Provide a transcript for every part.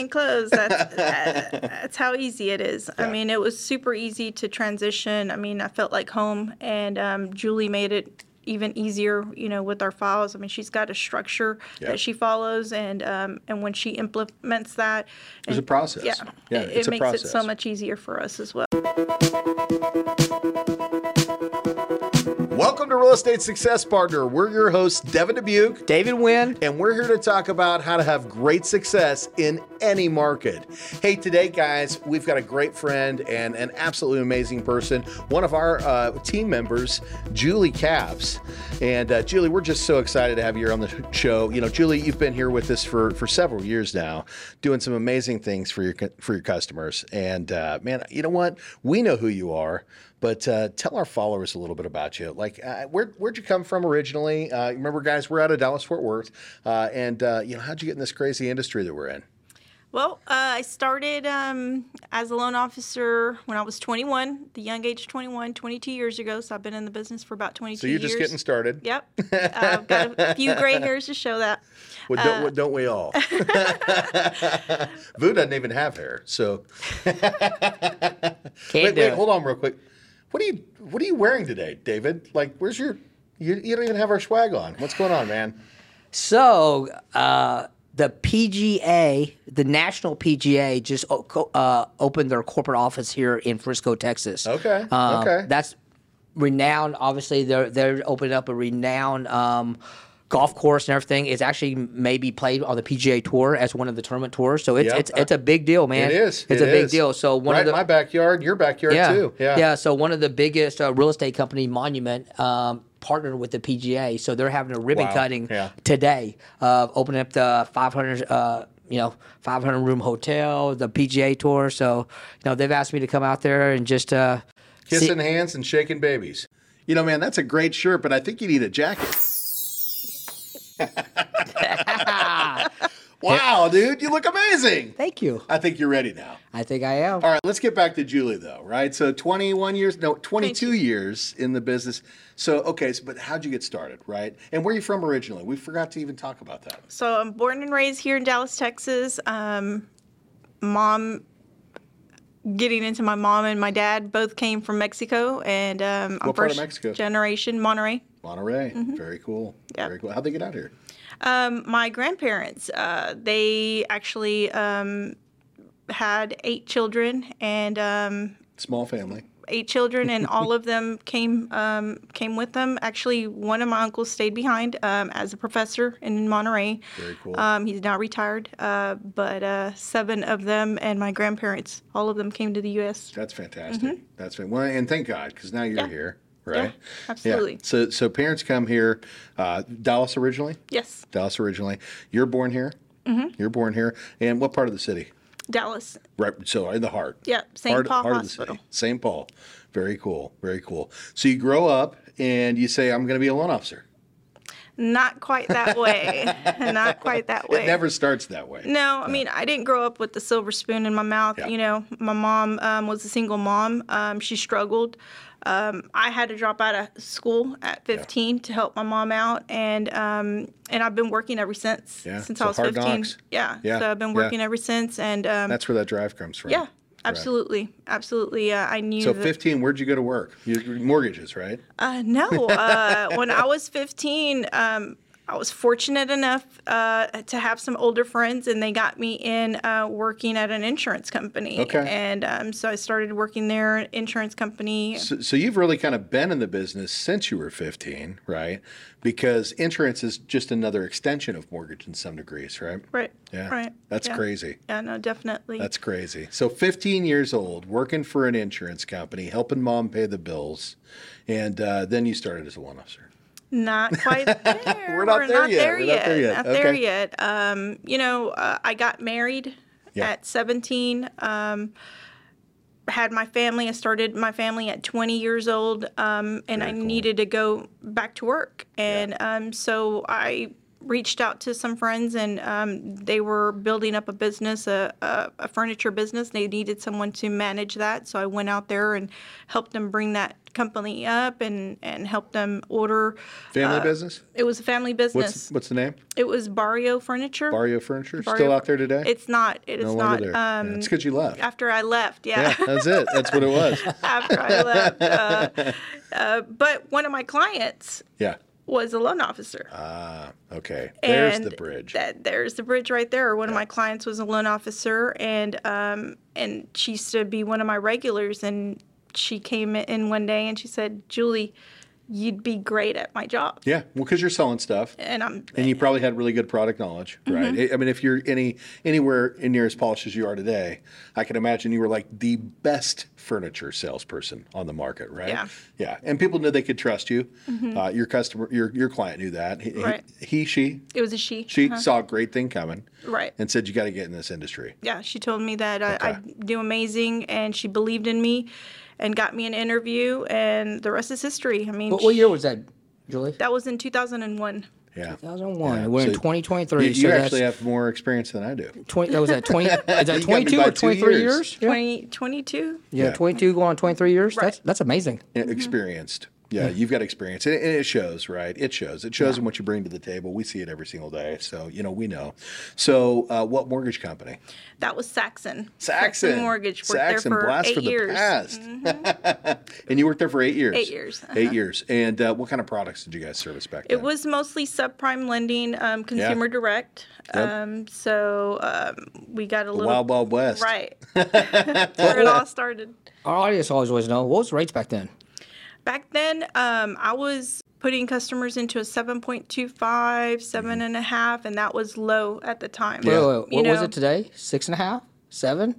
Washing clothes. That's, that's how easy it is. I mean, it was super easy to transition. I mean, I felt like home, and um, Julie made it even easier. You know, with our files. I mean, she's got a structure Yeah. that she follows, and um, and when she implements that, There's a process. Yeah, Yeah, it, it's it makes it so much easier for us as well. Welcome to Real Estate Success Partner. We're your hosts, Devin Dubuc. David Nguyen. and we're here to talk about how to have great success in any market. Hey, today, guys, we've got a great friend and an absolutely amazing person, one of our uh, team members, Julie Capps. And uh, Julie, we're just so excited to have you here on the show. You know, Julie, you've been here with us for for several years now, doing some amazing things for your for your customers. And uh, man, you know what? We know who you are. But uh, tell our followers a little bit about you. Like, uh, where, where'd you come from originally? Uh, remember, guys, we're out of Dallas Fort Worth, uh, and uh, you know, how'd you get in this crazy industry that we're in? Well, uh, I started um, as a loan officer when I was 21, the young age of 21, 22 years ago. So I've been in the business for about 22 So you're years. just getting started. Yep. Uh, I've got a few gray hairs to show that. Well, don't, well, don't we all? Vu doesn't even have hair, so Can't wait, do wait, hold on real quick. What are you What are you wearing today, David? Like, where's your? You, you don't even have our swag on. What's going on, man? So uh, the PGA, the National PGA, just uh, opened their corporate office here in Frisco, Texas. Okay, Um, okay. That's renowned. Obviously, they're they're opening up a renowned. Um, Golf course and everything is actually maybe played on the PGA Tour as one of the tournament tours, so it's Yep. it's it's a big deal, man. It is. It's it a big is. deal. So one right of the my backyard, your backyard yeah, too. Yeah. yeah. So one of the biggest uh, real estate company, Monument, um, partnered with the PGA, so they're having a ribbon Wow. cutting Yeah. today of opening up the 500. Uh, you know, 500 room hotel, the PGA tour. So, you know, they've asked me to come out there and just uh, see- Kissing hands and shaking babies. You know, man, that's a great shirt, but I think you need a jacket. wow, dude, you look amazing. Thank you. I think you're ready now. I think I am. All right, let's get back to Julie though, right? So 21 years, no, 22 years in the business. So, okay, so, but how'd you get started, right? And where are you from originally? We forgot to even talk about that. So I'm born and raised here in Dallas, Texas. Um, mom, getting into my mom and my dad both came from Mexico, and um, I'm What part of first Mexico? generation Monterrey. Monterrey, very cool. Mm-hmm. Yep. Very cool. How'd they get out here? Um, my grandparents, uh, they actually um, had eight children, and um, Small family. eight children, and all of them came um, came with them. Actually, one of my uncles stayed behind um, as a professor in Monterrey. Very cool. Um, he's now retired, uh, but uh, seven of them and my grandparents, all of them came to the U.S. That's fantastic. That's fantastic. well, and thank God because now you're Mm-hmm. Yeah. here, right? absolutely. So, so parents come here, uh, Dallas originally. Yes, Dallas originally. You're born here. Mm-hmm. You're born here. And what part of the city? Dallas. Right. So in the heart. Yeah, St. Paul heart of the Hospital. city. St. Paul. Very cool. Very cool. So you grow up and you say, "I'm going to be a loan officer." Not quite that way. Not quite that way. It never starts that way. No, I mean, I didn't grow up with the silver spoon in my mouth. Yeah. You know, my mom um, was a single mom. Um, she struggled. Um, I had to drop out of school at 15 to help my mom out, and um, and I've been working ever since. Yeah, Since so I was 15. knocks. Yeah. Yeah, So I've been yeah. working ever since, and um, That's where that drive comes from. yeah, absolutely, absolutely. Uh, I knew So that. 15, where'd you go to work? Your your mortgages, right? Uh, no, uh, when I was 15, um, I was fortunate enough uh, to have some older friends, and they got me in uh, working at an insurance company. Okay. And um, so I started working there, insurance company. So, so you've really kind of been in the business since you were 15, right? Because insurance is just another extension of mortgage in some degrees, right? Right. Yeah. Right. That's yeah. crazy. Yeah. No, definitely. That's crazy. So 15 years old, working for an insurance company, helping mom pay the bills, and uh, then you started as a loan officer. Not quite there. We're not there yet. There We're not there yet. Not there yet. Um, you know, uh, I got married Yeah. at 17. Um, had my family. I started my family at 20 years old, um, and I Very cool. needed to go back to work. And um, so I reached out to some friends, and um, they were building up a business, a, a, a furniture business. They needed someone to manage that, so I went out there and helped them bring that company up and and helped them order. Family uh, business? It was a family business. What's what's the name? it was Barrio Furniture. Barrio Furniture. Barrio Still out there today? It's not. It is no not. longer there. Yeah, Um, it's because you left. after I left, Yeah, that's it. That's what it was. after I left. Uh, uh, but one of my clients Yeah. Was a loan officer. Ah, okay. There's and the bridge. That there's the bridge right there. One of my clients was a loan officer, and um, and she used to be one of my regulars. And she came in one day and she said, "Julie, you'd be great at my job." yeah, well, because you're selling stuff. And I'm And you probably had really good product knowledge, right? Mm-hmm. I- I mean, if you're any anywhere near as polished as you are today, I can imagine you were like the best furniture salesperson on the market, right? Yeah. Yeah, and people knew they could trust you. Uh, your customer, your your client knew that. He, Right. he, she, it was a she. she Uh-huh. saw a great thing coming, Right. and said, "You got to get in this industry." yeah, she told me that I, Okay. I do amazing, and she believed in me, and got me an interview, and the rest is history. I mean, What, what year was that, Julie? that was in 2001. Yeah. 2001. Yeah, We're in so 2023. You, so you that's actually have more experience than I do. 20, that was at 20. Is You got that me 22 by or two 23 years. years? Yeah. 20, 22. Yeah, Yeah. 22 going on 23 years. Right. That's that's amazing. experienced. Yeah, you've got experience, and it, it shows, right? It shows. It shows in what you bring to the table. We see it every single day, so you know we know. So, uh, what mortgage company? That was Saxon. Saxon Mortgage. Worked Saxon, there for blast eight for the years. Mm-hmm. past. and you worked there for eight years. Eight years, uh-huh. Eight years. And uh, what kind of products did you guys service back then? It was mostly subprime lending, um, consumer direct. Yep. Um, so um, we got a little Wild Wild West. right where it all started. Our audience always wants to know what was the rates back then? Back then, um, I was putting customers into a 7.25, seven and a half, and that was low at the time. Wait, wait, wait, You what was it today? Six and a half? Seven?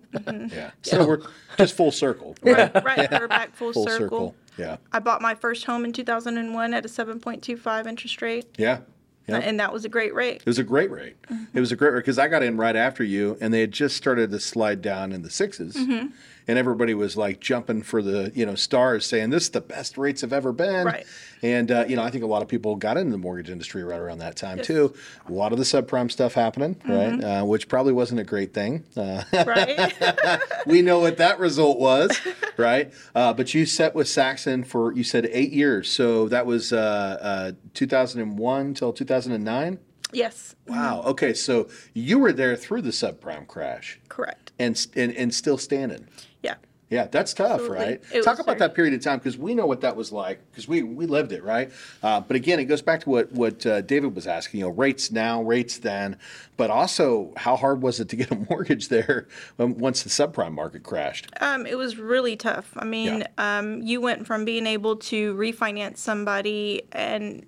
Yeah. So we're just full circle. Right. Right, right. We're back full, Full circle. circle. Yeah. I bought my first home in 2001 at a 7.25 interest rate, Yeah. Yeah. and that was a great rate. It was a great rate. Mm-hmm. It was a great rate because I got in right after you, and they had just started to slide down in the 6s Mm-hmm. And everybody was like jumping for the you know stars, saying this is the best rates have ever been. Right. And uh, you know, I think a lot of people got into the mortgage industry right around that time too. A lot of the subprime stuff happening, Mm-hmm. right? Uh, which probably wasn't a great thing. Uh, Right? we know what that result was, right? Uh, but you set with Saxon for you said eight years, so that was uh, uh, 2001 till 2009. Yes, Wow. Okay, so you were there through the subprime crash correct. and and, and still standing. Yeah. Yeah, that's tough, Absolutely. right? It Talk about very- that period of time because we know what that was like because we we lived it, right? Uh, but again, it goes back to what what uh, David was asking. You know, rates now, rates then, but also how hard was it to get a mortgage there um, once the subprime market crashed? Um, it was really tough. I mean, Yeah. um, you went from being able to refinance somebody and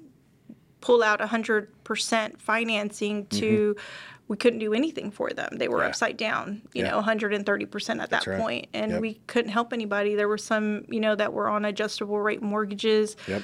pull out 100% financing to mm-hmm. We couldn't do anything for them. They were. Yeah. upside down, you Yeah. know, 130% at that right. point, and Yep. we couldn't help anybody. There were some, you know, that were on adjustable rate mortgages. Yep.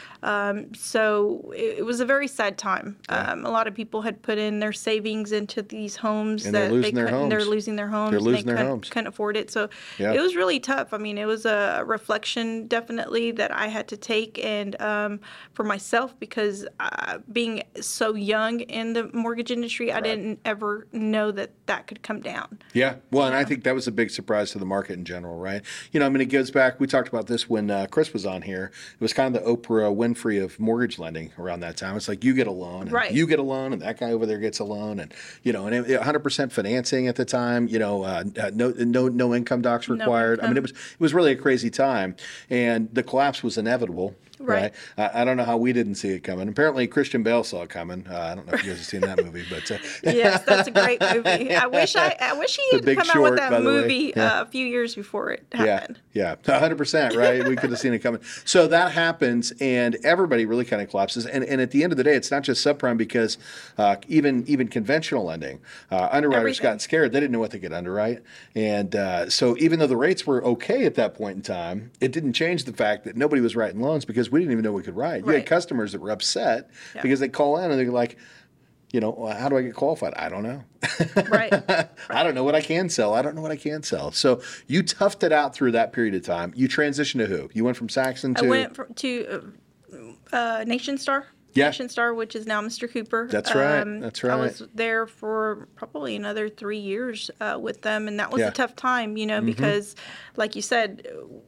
So it, it was a very sad time. Um, a lot of people had put in their savings into these homes And they're that losing they their couldn't. They're losing their homes. They're and they losing their couldn't- homes. Couldn't afford it. So Yeah. it was really tough. I mean, it was a reflection definitely that I had to take and um, for myself because uh, being so young in the mortgage industry, I didn't ever know that that could come down. Yeah, well, and I think that was a big surprise to the market in general, right? You know, I mean, it goes back. We talked about this when uh, Chris was on here. It was kind of the Oprah Winfrey of mortgage lending around that time. It's like you get a loan, and Right. you get a loan, and that guy over there gets a loan, and you know, and it, 100% financing at the time. You know, uh, uh, no no no income docs required. I mean, it was it was really a crazy time, and the collapse was inevitable. Right. Right. I, I don't know how we didn't see it coming. Apparently, Christian Bale saw it coming. Uh, I don't know if you guys have seen that movie, but uh, Yes, that's a great movie. I wish I, I wish he had come out with that movie Yeah. uh, a few years before it Yeah, happened. yeah, hundred percent, right? We could have seen it coming. So that happens, and everybody really kind of collapses. And, and at the end of the day, it's not just subprime because uh, even even conventional lending, uh, underwriters Everything. got scared. They didn't know what they could underwrite, and uh, so even though the rates were okay at that point in time, it didn't change the fact that nobody was writing loans because we didn't even know we could write. You had customers that were upset Yeah. because they call in and they're like. You know, well, how do I get qualified? I don't know. Right. I don't know what I can sell. I don't know what I can sell. So you toughed it out through that period of time. You transitioned to who? You went from Saxon to I went to uh, uh, Nationstar. Yeah. Nationstar, which is now Mr. Cooper. That's right, that's right. I was there for probably another three years uh, with them, and that was Yeah. Mm-hmm. a tough time, you know, because, like you said,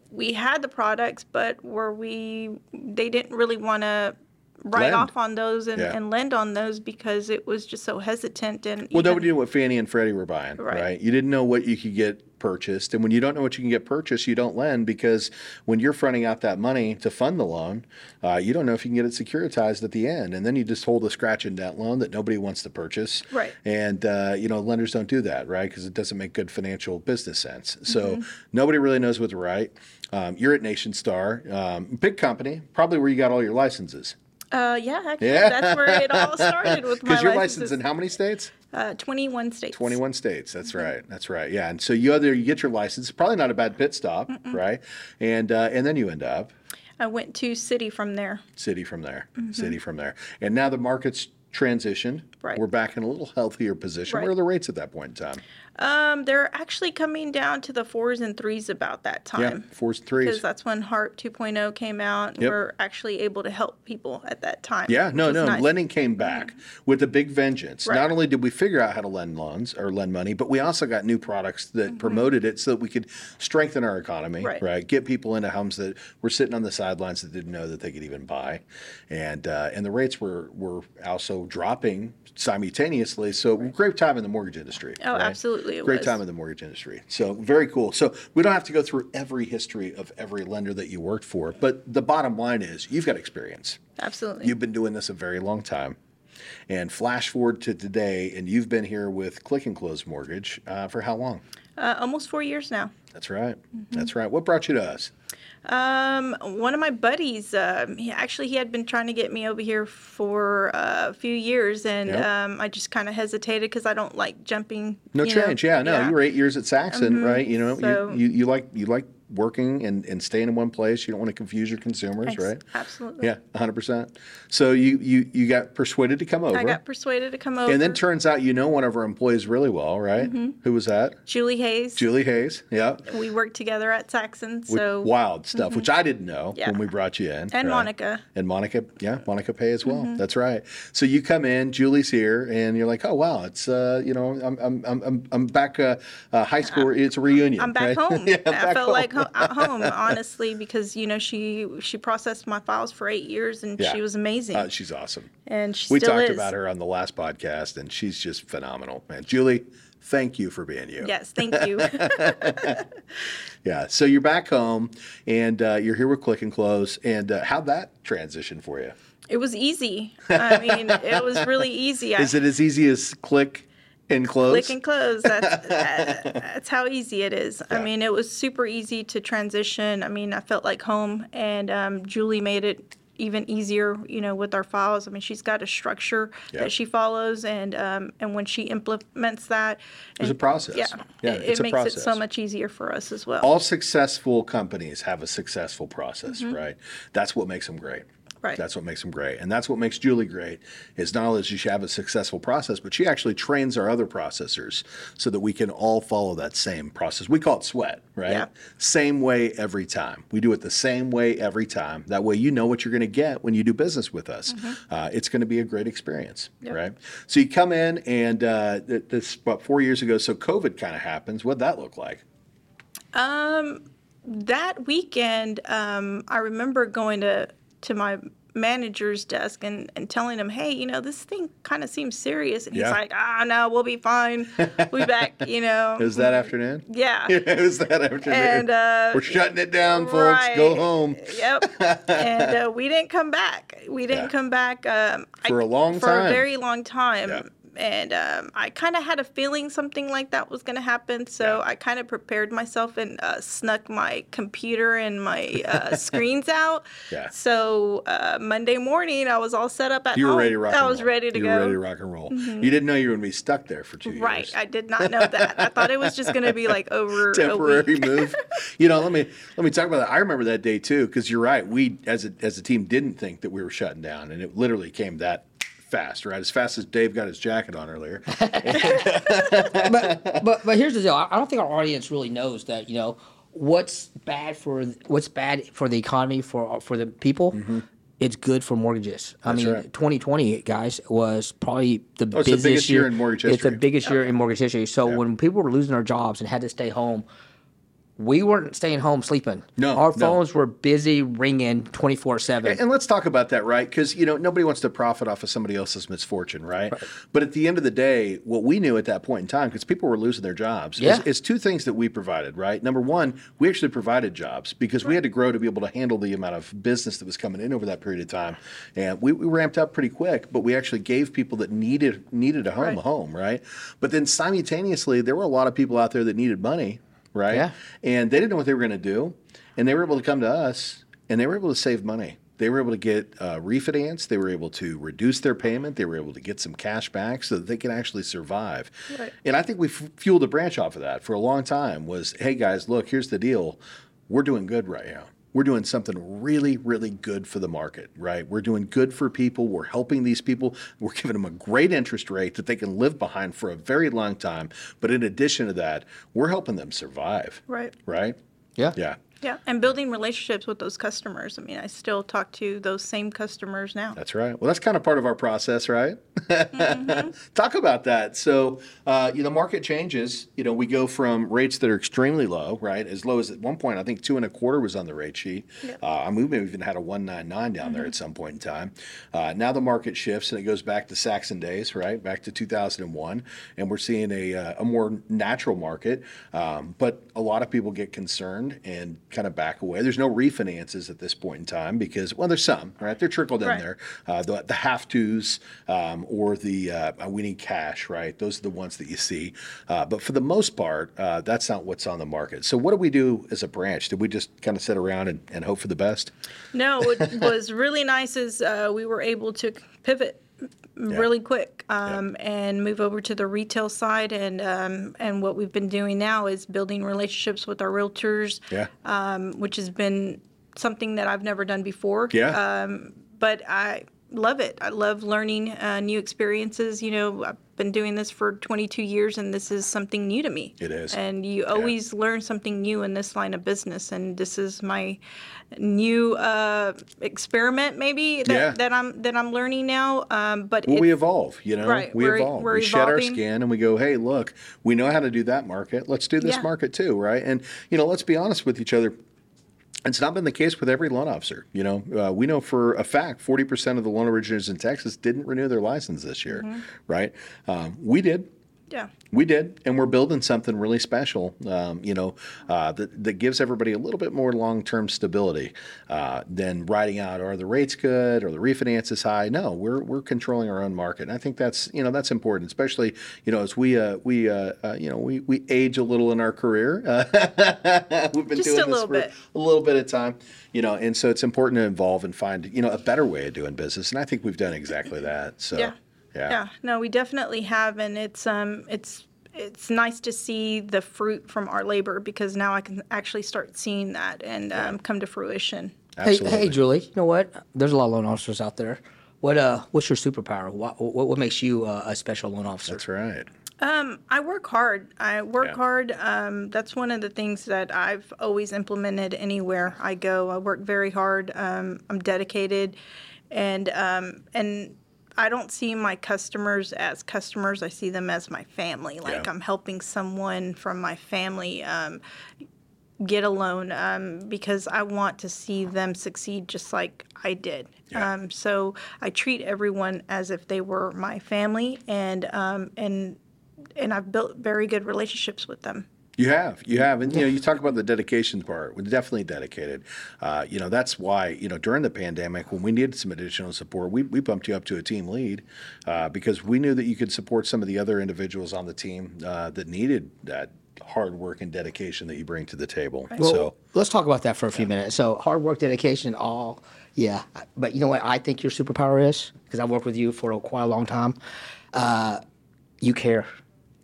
we had the products, but were we? They didn't really want to write Lend. off on those and, Yeah. and lend on those because it was just so hesitant and. Well, even- nobody knew what Fannie and Freddie were buying, right. Right. You didn't know what you could get purchased, and when you don't know what you can get purchased, you don't lend because when you're fronting out that money to fund the loan, uh, you don't know if you can get it securitized at the end, and then you just hold a scratch and dent loan that nobody wants to purchase. Right. And uh, you know, lenders don't do that, right? Because it doesn't make good financial business sense. So Mm-hmm. nobody really knows what to write. Um, you're at Nationstar, um, big company, probably where you got all your licenses. Uh, yeah, actually, Yeah. that's where it all started with my Because you're licenses. licensed in how many states? uh, 21 states. 21 states. That's right. That's right. Yeah. And so you either you get your license, probably not a bad pit stop, right? And uh, and then you end up I went to Citi from there. Citi from there, Citi from there. And now the market's transitioned. Right. We're back in a little healthier position. Right. What are the rates at that point in time? Um, they're actually coming down to the fours and threes about that time. Yeah, fours, Because threes. that's when HARP 2.0 came out. Yep. We're actually able to help people at that time. Yeah, no, no. nice. Mm-hmm. Lending came back with a big vengeance. Right. Not only did we figure out how to lend loans or lend money, but we also got new products that promoted it so that we could strengthen our economy, right? Mm-hmm. Right. Get people into homes that were sitting on the sidelines that didn't know that they could even buy, and uh, and the rates were were also dropping simultaneously. So great time in the mortgage industry. Oh, right? Absolutely it Great was. time in the mortgage industry. So very cool. So we don't have to go through every history of every lender that you worked for, but the bottom line is you've got experience. Absolutely. You've been doing this a very long time. And flash forward to today, and you've been here with Click and Close Mortgage uh, for how long? uh, almost four years now. That's right. Mm-hmm. That's right. What brought you to us? Um, one of my buddies, um, he actually he had been trying to get me over here for uh, a few years, and Yep. um, I just kind of hesitated because I don't like jumping. No you know. change. Yeah, no. You were eight years at Saxon, right? You know, So- you, you, you like you like working and, and staying in one place. You don't want to confuse your consumers, Ex- right? Absolutely. Yeah, 100%. So you, you, you got persuaded to come over. I got persuaded to come over. and then turns out you know one of our employees really well, right? Mm-hmm. Who was that? Julie Hayes. Julie Hayes. Yeah. We worked together at Saxon, so wild stuff, which I didn't know Yeah. when we brought you in. and right? Monica. And Monica, yeah, Monica Pay as well. That's right. So you come in, Julie's here, and you're like, oh wow, it's uh, you know, I'm I'm I'm I'm, back uh, uh, high school. It's a reunion. I'm back right? home. yeah, I'm I back felt home. like ho- at home, honestly, because you know she she processed my files for eight years and Yeah. she was amazing, Uh, she's awesome. and she We talked is. about her on the last podcast, and she's just phenomenal, man. Julie, thank you for being you. Yes, thank you. Yeah. So you're back home, and uh, you're here with Click and Close. And uh, how'd that transition for you? it was easy. I mean, it was really easy. I Is it as easy as click and close? click and close. That's that- that's how easy it is. Yeah. I mean, it was super easy to transition. I mean, I felt like home, and um, Julie made it even easier. You know, with our files. I mean, she's got a structure that she follows, and um, and when she implements that, It's a process. Yeah, Yeah, it, it makes it so much easier for us as well. all successful companies have a successful process, right? That's what makes them great. Mm-hmm. Right. That's what makes them great, and that's what makes Julie great. Is not only does she have a successful process, but she actually trains our other processors so that we can all follow that same process. We call it sweat, right? Yeah. Same way every time. We do it the same way every time. That way, you know what you're going to get when you do business with us. Uh, it's going to be a great experience, Mm-hmm. Yep. right? So you come in, and uh, this about four years ago. So COVID kind of happens. What'd that look like? Um, that weekend, um, I remember going to to my manager's desk and, and telling him, hey, you know, this thing kind of seems serious. And he's like, ah, no, we'll be fine. We'll be back, you know. It was that afternoon. yeah. it was that afternoon. And, uh, We're shutting it down, folks. Go home. Yep. and uh, we didn't come back. We didn't Yeah. come back um, For a long for time. For a very long time. Yeah. And um, I kind of had a feeling something like that was going to happen. So Yeah. I kind of prepared myself and uh, snuck my computer and my uh, screens out. Yeah. So uh, Monday morning, I was all set up at You were home. ready to rock. I was ready to you go. Mm-hmm. were ready to rock and roll. You didn't know you were going to be stuck there for two Right. years. Right. I did not know that. I thought it was just going to be like over Temporary move. You know, let me let me talk about that. I remember that day too, because you're right. We as a as a team didn't think that we were shutting down, and it literally came that fast, right? As fast as Dave got his jacket on earlier. but but but here's the deal. I I don't think our audience really knows that you know what's bad for what's bad for the economy for for the people mm-hmm. it's good for mortgages. I That's mean, right. 2020, guys, was probably the Oh, it's the biggest year in mortgage It's the biggest year in mortgage history. So when people were losing their jobs and had to stay home, we weren't staying home sleeping. No, our no. phones were busy ringing 24 seven. And let's talk about that, right? Because you know nobody wants to profit off of somebody else's misfortune, right? But at the end of the day, what we knew at that point in time, because people were losing their jobs, Yeah. is, is two things that we provided, right? Number one, we actually provided jobs because we had to grow to be able to handle the amount of business that was coming in over that period of time, and we, we ramped up pretty quick. But we actually gave people that needed needed a home Right. a home, right? But then simultaneously, there were a lot of people out there that needed money, right? Yeah. and they didn't know what they were going to do, and they were able to come to us, and they were able to save money. They were able to get uh, refinance. They were able to reduce their payment. They were able to get some cash back so that they can actually survive. Right. And I think we f- fueled a branch off of that for a long time. Was hey guys, look, here's the deal. We're doing good right now. We're doing something really, really good for the market, right? We're doing good for people. We're helping these people. We're giving them a great interest rate that they can live behind for a very long time. But in addition to that, we're helping them survive, Right. right? yeah. Yeah. Yeah, and building relationships with those customers. I mean, I still talk to those same customers now. That's right. Well, that's kind of part of our process, right? Talk about that. So, uh, you know, the market changes. You know, we go from rates that are extremely low, right? As low as at one point, I think two and a quarter was on the rate sheet. Uh, I mean, we may even had a 199 down there at some point in time. Uh, now the market shifts and it goes back to Saxon days, right? Back to 2001. And we're seeing a, uh, a more natural market. Um, but a lot of people get concerned and kind of back away. There's no refinances at this point in time because, well, there's some, right? They're trickled in Right. there. Uh, the, the have tos um, or the uh, we need cash, right? Those are the ones that you see. Uh, but for the most part, uh, that's not what's on the market. So, what do we do as a branch? Did we just kind of sit around and, and hope for the best? No, what was really nice is uh, we were able to pivot really quick um, and move over to the retail side. And um, and what we've been doing now is building relationships with our realtors, Yeah. um, which has been something that I've never done before. Yeah. Um, but I love it. I love learning uh, new experiences. You know, been doing this for 22 years, and this is something new to me. It is. And you always learn something new in this line of business, and this is my new uh, experiment, maybe that, Yeah. that I'm that I'm learning now. Um, but Well, it- we evolve, you know. Right, We evolve. we shed our skin and we go, hey, look, we know how to do that market. Let's do this Yeah. market too, right? And you know, let's be honest with each other. It's not been the case with every loan officer. You know, uh, we know for a fact 40% of the loan originators in Texas didn't renew their license this year, Mm-hmm. right? Um, we did. Yeah. We did, and we're building something really special. Um, you know, uh, that that gives everybody a little bit more long-term stability uh, than writing out. Are the rates good? Or the refinance is high? No, we're we're controlling our own market, and I think that's you know that's important, especially you know as we uh, we uh, uh, you know we we age a little in our career. Uh, we've been Just doing a this little for bit. a little bit of time, you know, and so it's important to evolve and find you know a better way of doing business, and I think we've done exactly that. So Yeah. Yeah. Yeah, no, we definitely have, and it's um, it's it's nice to see the fruit from our labor because now I can actually start seeing that and um, come to fruition. Hey, Absolutely. hey, Julie. You know what? There's a lot of loan officers out there. What uh, what's your superpower? What what, what makes you uh, a special loan officer? That's right. Um, I work hard. I work Yeah. hard. Um, that's one of the things that I've always implemented anywhere I go. I work very hard. Um, I'm dedicated, and um, and I don't see my customers as customers. I see them as my family. Like Yeah. I'm helping someone from my family. Um, get a loan um, because I want to see them succeed just like I did. Yeah. Um, so I treat everyone as if they were my family, and um, and and I've built very good relationships with them. You have, you have, and you know, you talk about the dedication part. We're definitely dedicated. Uh, you know, that's why you know during the pandemic when we needed some additional support, we, we bumped you up to a team lead uh, because we knew that you could support some of the other individuals on the team uh, that needed that hard work and dedication that you bring to the table. Well, So let's talk about that for a few minutes. So hard work, dedication, all yeah. But you know what I think your superpower is because I've worked with you for a, quite a long time. Uh, you care,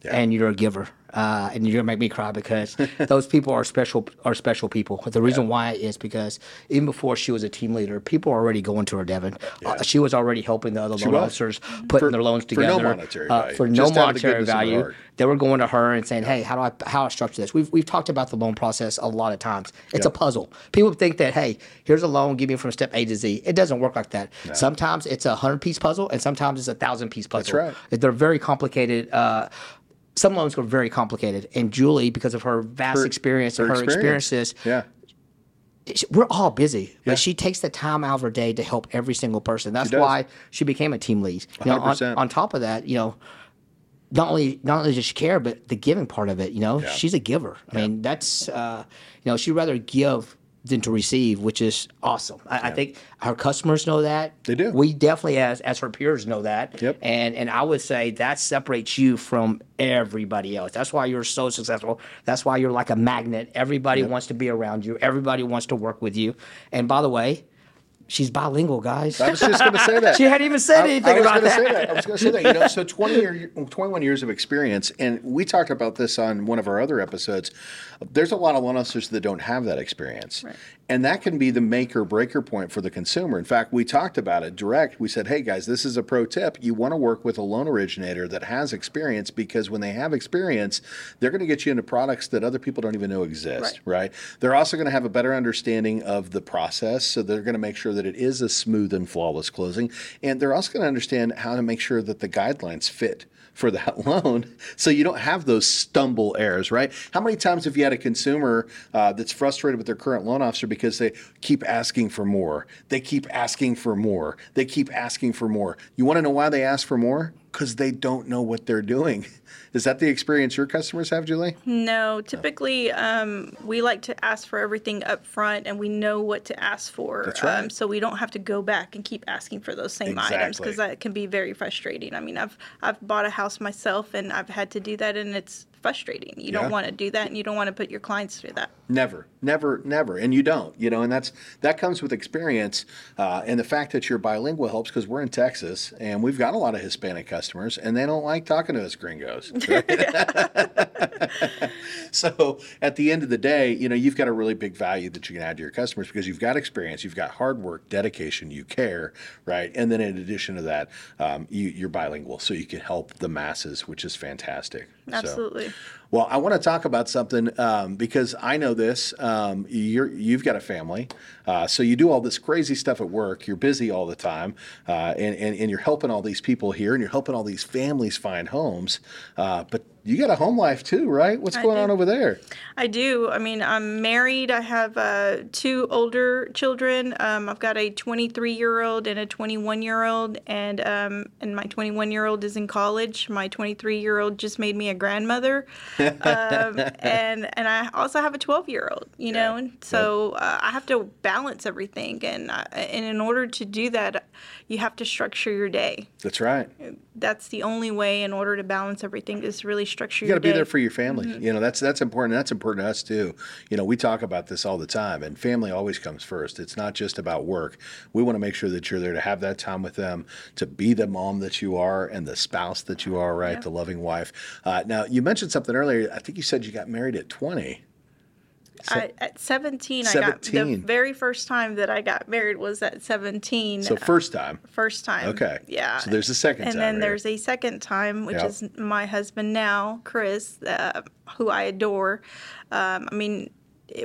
Yeah. and you're a giver. Uh, and you're gonna make me cry because those people are special are special people. The reason why is because even before she was a team leader, people were already going to her, Devin. Uh, she was already helping the other loan was. officers putting For- their loans together for no monetary uh, value, for no the monetary her value. They were going to her and saying, "Hey, how do I how I structure this?" We've we've talked about the loan process a lot of times. It's a puzzle. People think that, "Hey, here's a loan, give me from step A to Z." It doesn't work like that. Sometimes it's a hundred piece puzzle, and sometimes it's a thousand piece puzzle. That's right. They're very complicated. Some loans are very complicated, and Julie, because of her vast Her- experience and her her experience. experiences, Yeah. we're all busy, Yeah. but she takes the time out of her day to help every single person. That's does. why she became a team lead. You know, on, 100%. on top of that, you know, not only not only does she care, but the giving part of it. You know, she's a giver. I mean, that's uh, you know, she'd rather give than to receive, which is awesome. I, I think our customers know that. They do. We definitely, as as her peers, know that. Yep. And and I would say that separates you from everybody else. That's why you're so successful. That's why you're like a magnet. Everybody wants to be around you. Everybody wants to work with you. And by the way, she's bilingual, guys. I was just going to say that. She hadn't even said I- anything I was about gonna that. Say that. I was going to say that. You know, so 20 year, 21 years of experience, and we talked about this on one of our other episodes. There's a lot of loan officers that don't have that experience. And that can be the make or breaker point for the consumer. In fact, we talked about it direct. We said, hey guys, this is a pro tip. You want to work with a loan originator that has experience because when they have experience, they're going to get you into products that other people don't even know exist, right? They're also going to have a better understanding of the process. So they're going to make sure that it is a smooth and flawless closing. And they're also going to understand how to make sure that the guidelines fit for that loan so you don't have those stumble errors, right? How many times have you had a consumer uh, that's frustrated with their current loan officer because they keep asking for more? They keep asking for more. They keep asking for more. You want to know why they ask for more? Because they don't know what they're doing. Is that the experience your customers have, Julie? No, typically um, we like to ask for everything up front and we know what to ask for. That's right. Um, so we don't have to go back and keep asking for those same items because that can be very frustrating. I mean, I've I've bought a house myself and I've had to do that and it's frustrating. You Yeah. don't want to do that and you don't want to put your clients through that. Never, never, never, and you don't, you know, and that's that comes with experience, uh, and the fact that you're bilingual helps because we're in Texas and we've got a lot of Hispanic customers, and they don't like talking to us gringos. so at the end of the day, you know, you've got a really big value that you can add to your customers because you've got experience, you've got hard work, dedication, you care, right? And then in addition to that, um, you, you're bilingual, so you can help the masses, which is fantastic. So- Absolutely. well, I want to talk about something um, because I know this. Um, you're, you've got a family, uh, so you do all this crazy stuff at work. You're busy all the time, uh, and, and, and you're helping all these people here, and you're helping all these families find homes. Uh, but you got a home life too, right? What's going on over there? I do. I mean, I'm married. I have uh, two older children. Um, I've got a 23 year old and a 21 year old, and um, and my 21 year old is in college. My 23 year old just made me a grandmother, um, and and I also have a 12 year old. You know, and so uh, I have to balance everything, and I, and in order to do that, you have to structure your day. That's right. That's the only way in order to balance everything is really structure You got to be there for your family. You know, that's that's important. That's important to us too. You know, we talk about this all the time, and family always comes first. It's not just about work. We want to make sure that you're there to have that time with them, to be the mom that you are and the spouse that you are, right? The loving wife. Uh, now, you mentioned something earlier. I think you said you got married at 20. I, at 17, I got the very first time that I got married was at 17. So first time. first time. Okay. Yeah. So there's a second and time then here. there's a second time, which Yep. is my husband now, Chris, uh, who I adore. Um, I mean,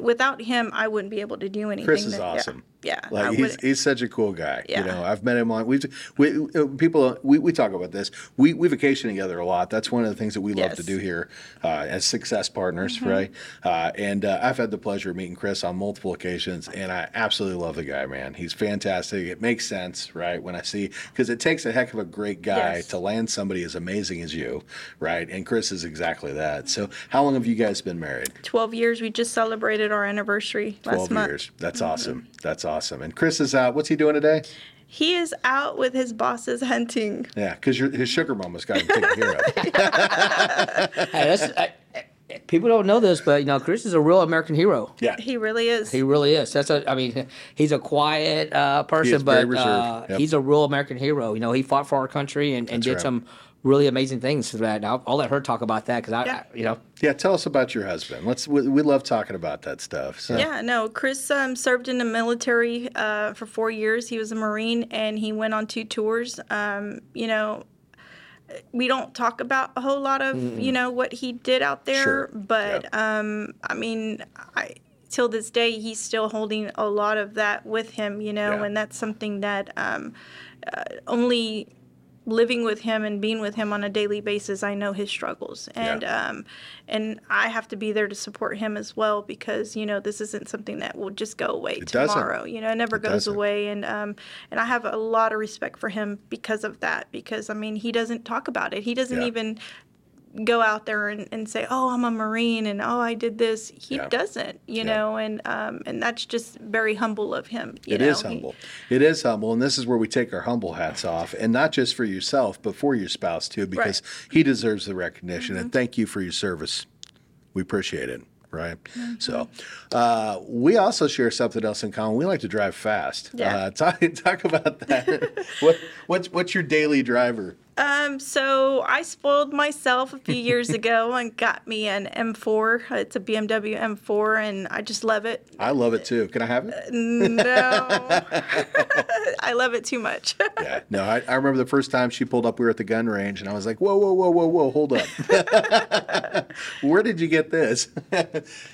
without him, I wouldn't be able to do anything. Chris is that- awesome. Yeah. I Like he's, he's such a cool guy. Yeah. You know, I've met him on we uh, people we, we talk about this. We we vacation together a lot. That's one of the things that we love to Yes. Mm-hmm. do here uh, as success partners, right? Uh, and uh, I've had the pleasure of meeting Chris on multiple occasions, and I absolutely love the guy, man. He's fantastic. It makes sense, right? When I see because it takes a heck of a great guy Yes. to land somebody as amazing as you, right? And Chris is exactly that. So, how long have you guys been married? 12 years. We just celebrated our anniversary last 12 month. years. That's awesome. That's awesome. And Chris is out. What's he doing today? He is out with his bosses hunting. Yeah, because his sugar mama's got him taken care of. Hey, that's, I, I- people don't know this, but you know, Chris is a real American hero. Yeah. He really is. He really is. That's a. I mean, he's a quiet uh, person, is but uh, Yep. he's a real American hero. You know, he fought for our country and, and did right. some really amazing things for that. And I'll, I'll let her talk about that because I, Yeah. I, you know, Yeah, tell us about your husband. Let's. We, we love talking about that stuff. So. Yeah, no. Chris um, served in the military uh, for four years. He was a Marine and he went on two tours. Um, you know, we don't talk about a whole lot of you know what he did out there, Sure. but Yep. um, I mean, I till this day he's still holding a lot of that with him. You know, Yeah. and that's something that um, uh, only living with him and being with him on a daily basis, I know his struggles, and Yeah. um, and I have to be there to support him as well because you know this isn't something that will just go away doesn't. tomorrow. You know, it never It goes doesn't. away, and um, and I have a lot of respect for him because of that. Because I mean, he doesn't talk about it. He doesn't Yeah. even go out there and, and say, "Oh, I'm a Marine," and "Oh, I did this." He Yeah. doesn't, you Yeah. know, and um, and that's just very humble of him. You It know? is He- humble. It is humble, and this is where we take our humble hats off, and not just for yourself, but for your spouse too, because he deserves the recognition. Mm-hmm. And thank you for your service. We appreciate it. Right. So, uh, we also share something else in common. We like to drive fast. Yeah. Uh, talk talk about that. what what's what's your daily driver? Um, so I spoiled myself a few years ago and got me an M4. It's a BMW M4, and I just love it. I love it too. Can I have it? No, I love it too much. Yeah. No, I, I remember the first time she pulled up. We were at the gun range, and I was like, "Whoa, whoa, whoa, whoa, whoa! Hold up! Where did you get this?"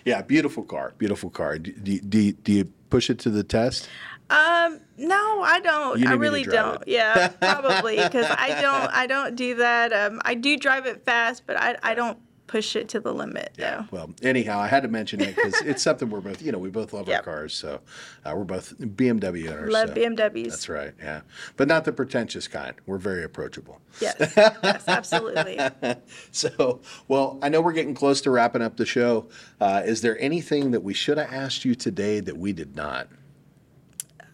yeah, beautiful car, beautiful car. Do, do, do, do you push it to the test? Um, no, I don't. You need me I really don't. it. Yeah, probably because I don't. I don't do that. Um, I do drive it fast, but I I don't push it to the limit. Yeah. Well, anyhow, I had to mention it because it's something we're both, you know, we both love our cars. So uh, we're both BMW owners. Love so BMWs. That's right. Yeah, but not the pretentious kind. We're very approachable. Yes. Yes. Absolutely. So, well, I know we're getting close to wrapping up the show. Uh, is there anything that we should have asked you today that we did not?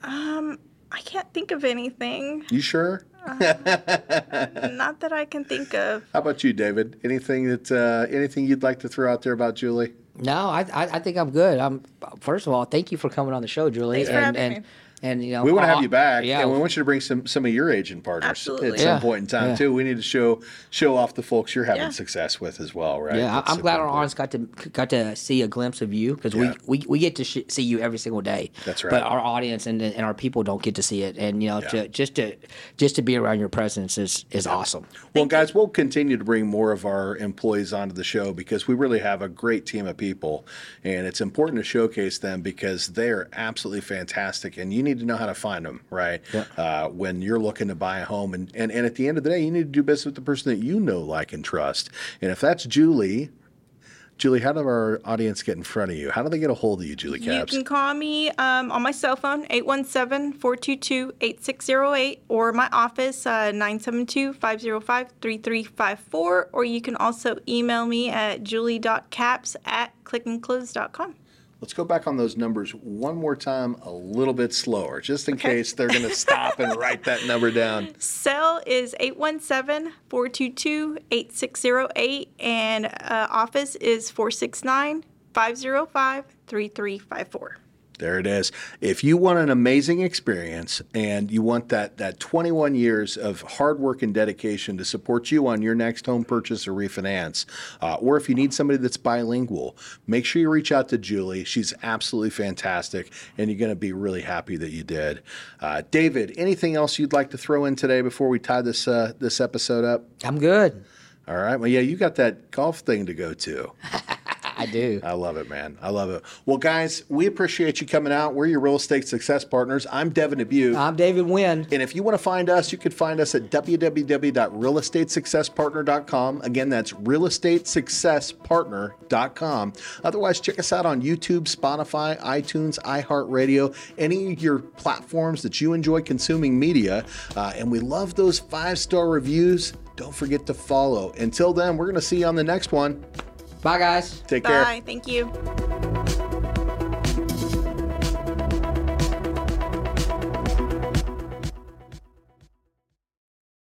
Um, I can't think of anything. You sure? Not that I can think of. How about you, David? Anything that uh, anything you'd like to throw out there about Julie? no, I, I, I think I'm good. I'm first of all, thank you for coming on the show, Julie. Thanks for and, having and, me. And you know, We want to have you back, Yeah, and we want you to bring some some of your agent partners Absolutely. at some point in time Yeah. too. We need to show show off the folks you're having Yeah. success with as well, right? Yeah, That's I- I'm glad our important. audience got to got to see a glimpse of you because Yeah. we, we we get to sh- see you every single day. That's right. But our audience and and our people don't get to see it, and you know, Yeah. to, just to just to be around your presence is is awesome. Well, guys, we'll continue to bring more of our employees onto the show because we really have a great team of people, and it's important to showcase them because they are absolutely fantastic, and you need to know how to find them, right? Uh, when you're looking to buy a home, and, and and at the end of the day, you need to do business with the person that you know, like, and trust. And if that's Julie. Julie, how do our audience get in front of you? How do they get a hold of you, Julie Capps? You can call me um, on my cell phone, 817-422-8608, or my office, uh, 972-505-3354, or you can also email me at julie.capps at clickandclose.com. Let's go back on those numbers one more time, a little bit slower, just in Okay. case they're going to stop and write that number down. Cell is 817-422-8608, and uh, office is 469-505-3354. There it is. If you want an amazing experience and you want that that 21 years of hard work and dedication to support you on your next home purchase or refinance, uh, or if you need somebody that's bilingual, make sure you reach out to Julie. She's absolutely fantastic, and you're going to be really happy that you did. Uh, David, anything else you'd like to throw in today before we tie this uh, this episode up? I'm good. All right. Well, yeah, you got that golf thing to go to. I do. I love it, man. I love it. Well, guys, we appreciate you coming out. We're your real estate success partners. I'm Devin Dubuc. I'm David Nguyen. and if you want to find us, you can find us at www.realestatesuccesspartner.com. Again, that's realestatesuccesspartner.com. Otherwise, check us out on YouTube, Spotify, iTunes, iHeartRadio, any of your platforms that you enjoy consuming media. Uh, and we love those five star reviews. Don't forget to follow. Until then, we're going to see you on the next one. Bye, guys. Take care. Bye. Thank you.